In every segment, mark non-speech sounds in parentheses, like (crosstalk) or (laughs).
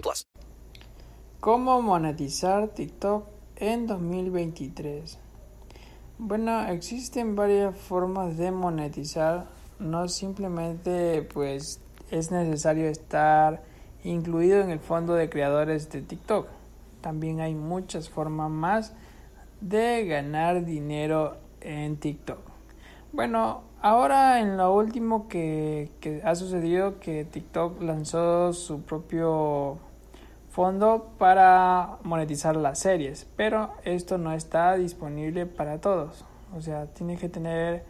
plus. ¿Cómo monetizar TikTok en 2023? Bueno, existen varias formas de monetizar. No simplemente pues es necesario estar incluido en el fondo de creadores de TikTok. También hay muchas formas más de ganar dinero en TikTok. Bueno, ahora en lo último que, ha sucedido que TikTok lanzó su propio fondo para monetizar las series, pero esto no está disponible para todos. O sea, tienes que tener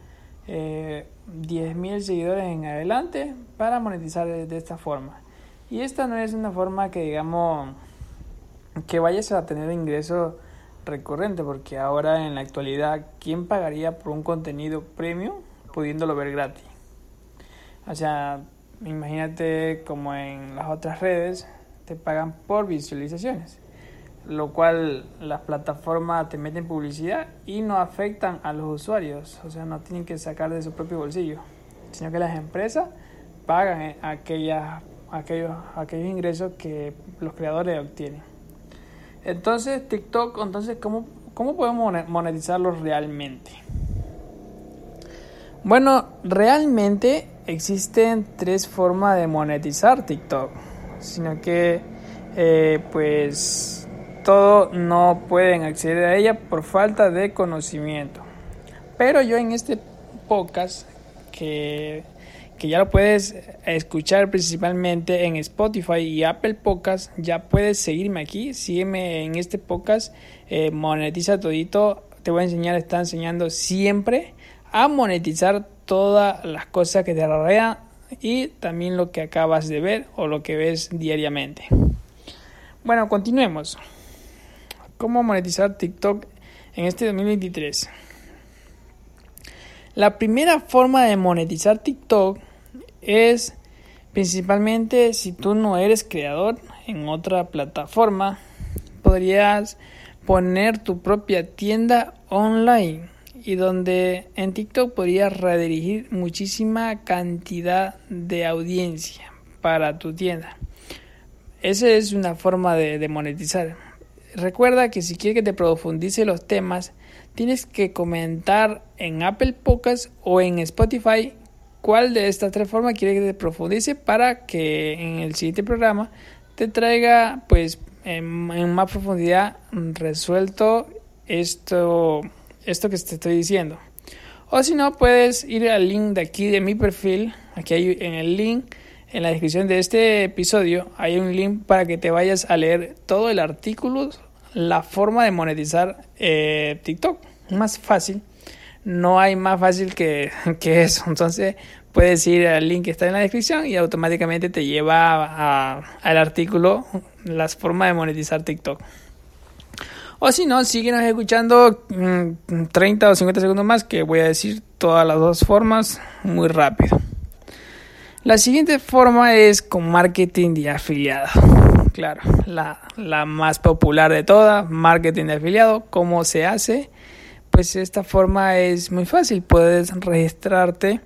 eh, 10.000 seguidores en adelante para monetizar de, de esta forma. Y esta no es una forma que digamos que vayas a tener ingreso recurrente, porque ahora en la actualidad, ¿quién pagaría por un contenido premium pudiéndolo ver gratis? O sea, imagínate como en las otras redes te pagan por visualizaciones, lo cual las plataformas te meten publicidad y no afectan a los usuarios, o sea, no tienen que sacar de su propio bolsillo, sino que las empresas pagan aquellas aquellos, aquellos ingresos que los creadores obtienen. Entonces, TikTok, entonces, ¿cómo, cómo podemos monetizarlo realmente? Bueno, realmente existen tres formas de monetizar TikTok, sino que eh, pues todos no pueden acceder a ella por falta de conocimiento. Pero yo en este podcast que que ya lo puedes escuchar principalmente en Spotify y Apple Podcast. Ya puedes seguirme aquí, sígueme en este podcast, eh, monetiza todito. Te voy a enseñar, está enseñando siempre a monetizar todas las cosas que te rodean y también lo que acabas de ver o lo que ves diariamente. Bueno, continuemos. ¿Cómo monetizar TikTok en este 2023? La primera forma de monetizar TikTok es principalmente si tú no eres creador en otra plataforma, podrías poner tu propia tienda online y donde en TikTok podrías redirigir muchísima cantidad de audiencia para tu tienda. Esa es una forma de, monetizar. Recuerda que si quieres que te profundice los temas, tienes que comentar en Apple Podcasts o en Spotify cuál de estas tres formas quiere que te profundice para que en el siguiente programa te traiga pues en, más profundidad resuelto esto, esto que te estoy diciendo. O si no, puedes ir al link de aquí de mi perfil. Aquí hay en el link, en la descripción de este episodio, hay un link para que te vayas a leer todo el artículo la forma de monetizar eh, TikTok. Más fácil. No hay más fácil que, (laughs) que, eso. Entonces puedes ir al link que está en la descripción y automáticamente te lleva al artículo las formas de monetizar TikTok. O si no, síguenos escuchando 30 mm, o 50 segundos más que voy a decir todas las dos formas muy rápido. La siguiente forma es con marketing de afiliado claro, la, la más popular de todas, marketing de afiliado. ¿Cómo se hace? Pues esta forma es muy fácil. Puedes registrarte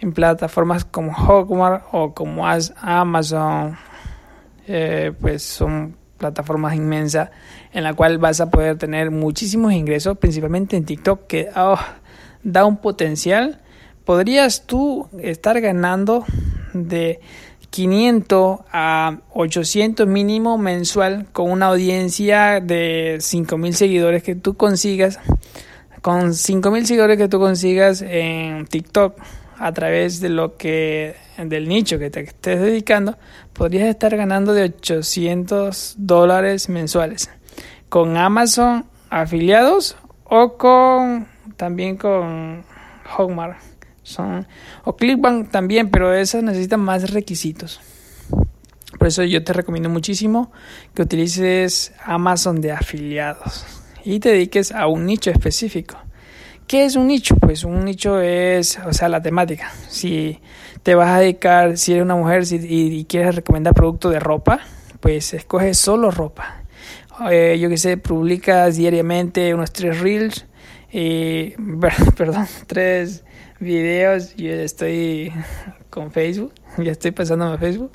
en plataformas como Hotmart o como Amazon. Eh, pues son plataformas inmensas en la cual vas a poder tener muchísimos ingresos, principalmente en TikTok, que oh, da un potencial. Podrías tú estar ganando de 500 a 800 mínimo mensual con una audiencia de 5000 seguidores que tú consigas con 5000 seguidores que tú consigas en TikTok a través de lo que del nicho que te estés dedicando podrías estar ganando de 800 dólares mensuales con Amazon afiliados o con también con Hotmart son o Clickbank también pero esas necesitan más requisitos por eso yo te recomiendo muchísimo que utilices Amazon de afiliados y te dediques a un nicho específico ¿Qué es un nicho? Pues un nicho es, o sea, la temática. Si te vas a dedicar, si eres una mujer y, quieres recomendar productos de ropa, pues escoge solo ropa. Eh, yo que sé, publicas diariamente unos tres reels, y, (laughs) perdón, tres videos. Yo estoy con Facebook, (laughs) ya estoy pasándome a Facebook.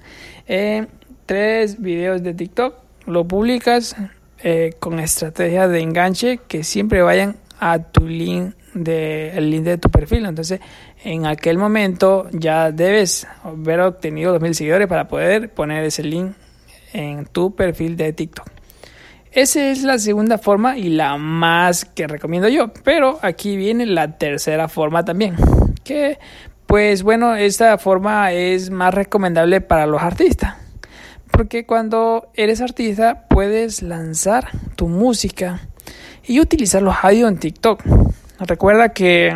Eh, tres videos de TikTok, lo publicas eh, con estrategias de enganche que siempre vayan a tu link de el link de tu perfil. Entonces, en aquel momento ya debes haber obtenido 2000 seguidores para poder poner ese link en tu perfil de TikTok. Esa es la segunda forma y la más que recomiendo yo. Pero aquí viene la tercera forma también. Que pues bueno, esta forma es más recomendable para los artistas. Porque cuando eres artista puedes lanzar tu música y utilizar los audios en TikTok. Recuerda que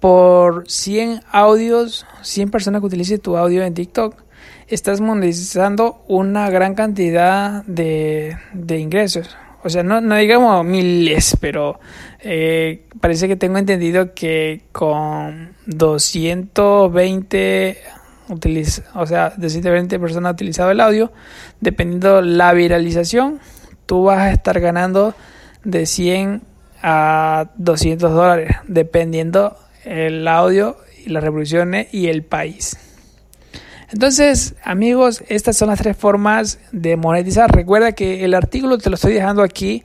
por 100 audios, 100 personas que utilicen tu audio en TikTok, estás monetizando una gran cantidad de, ingresos. O sea, no, digamos miles, pero eh, parece que tengo entendido que con 220 o sea, 220 personas utilizado el audio, dependiendo la viralización, tú vas a estar ganando de 100 a 200 dólares, dependiendo el audio y las reproducciones y el país. Entonces, amigos, estas son las tres formas de monetizar. Recuerda que el artículo te lo estoy dejando aquí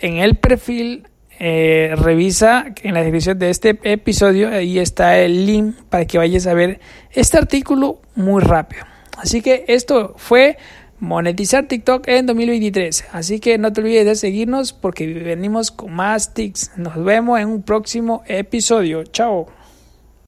en el perfil. Eh, revisa en la descripción de este episodio, ahí está el link para que vayas a ver este artículo muy rápido. Así que esto fue monetizar TikTok en 2023. Así que no te olvides de seguirnos porque venimos con más tics. Nos vemos en un próximo episodio. Chao.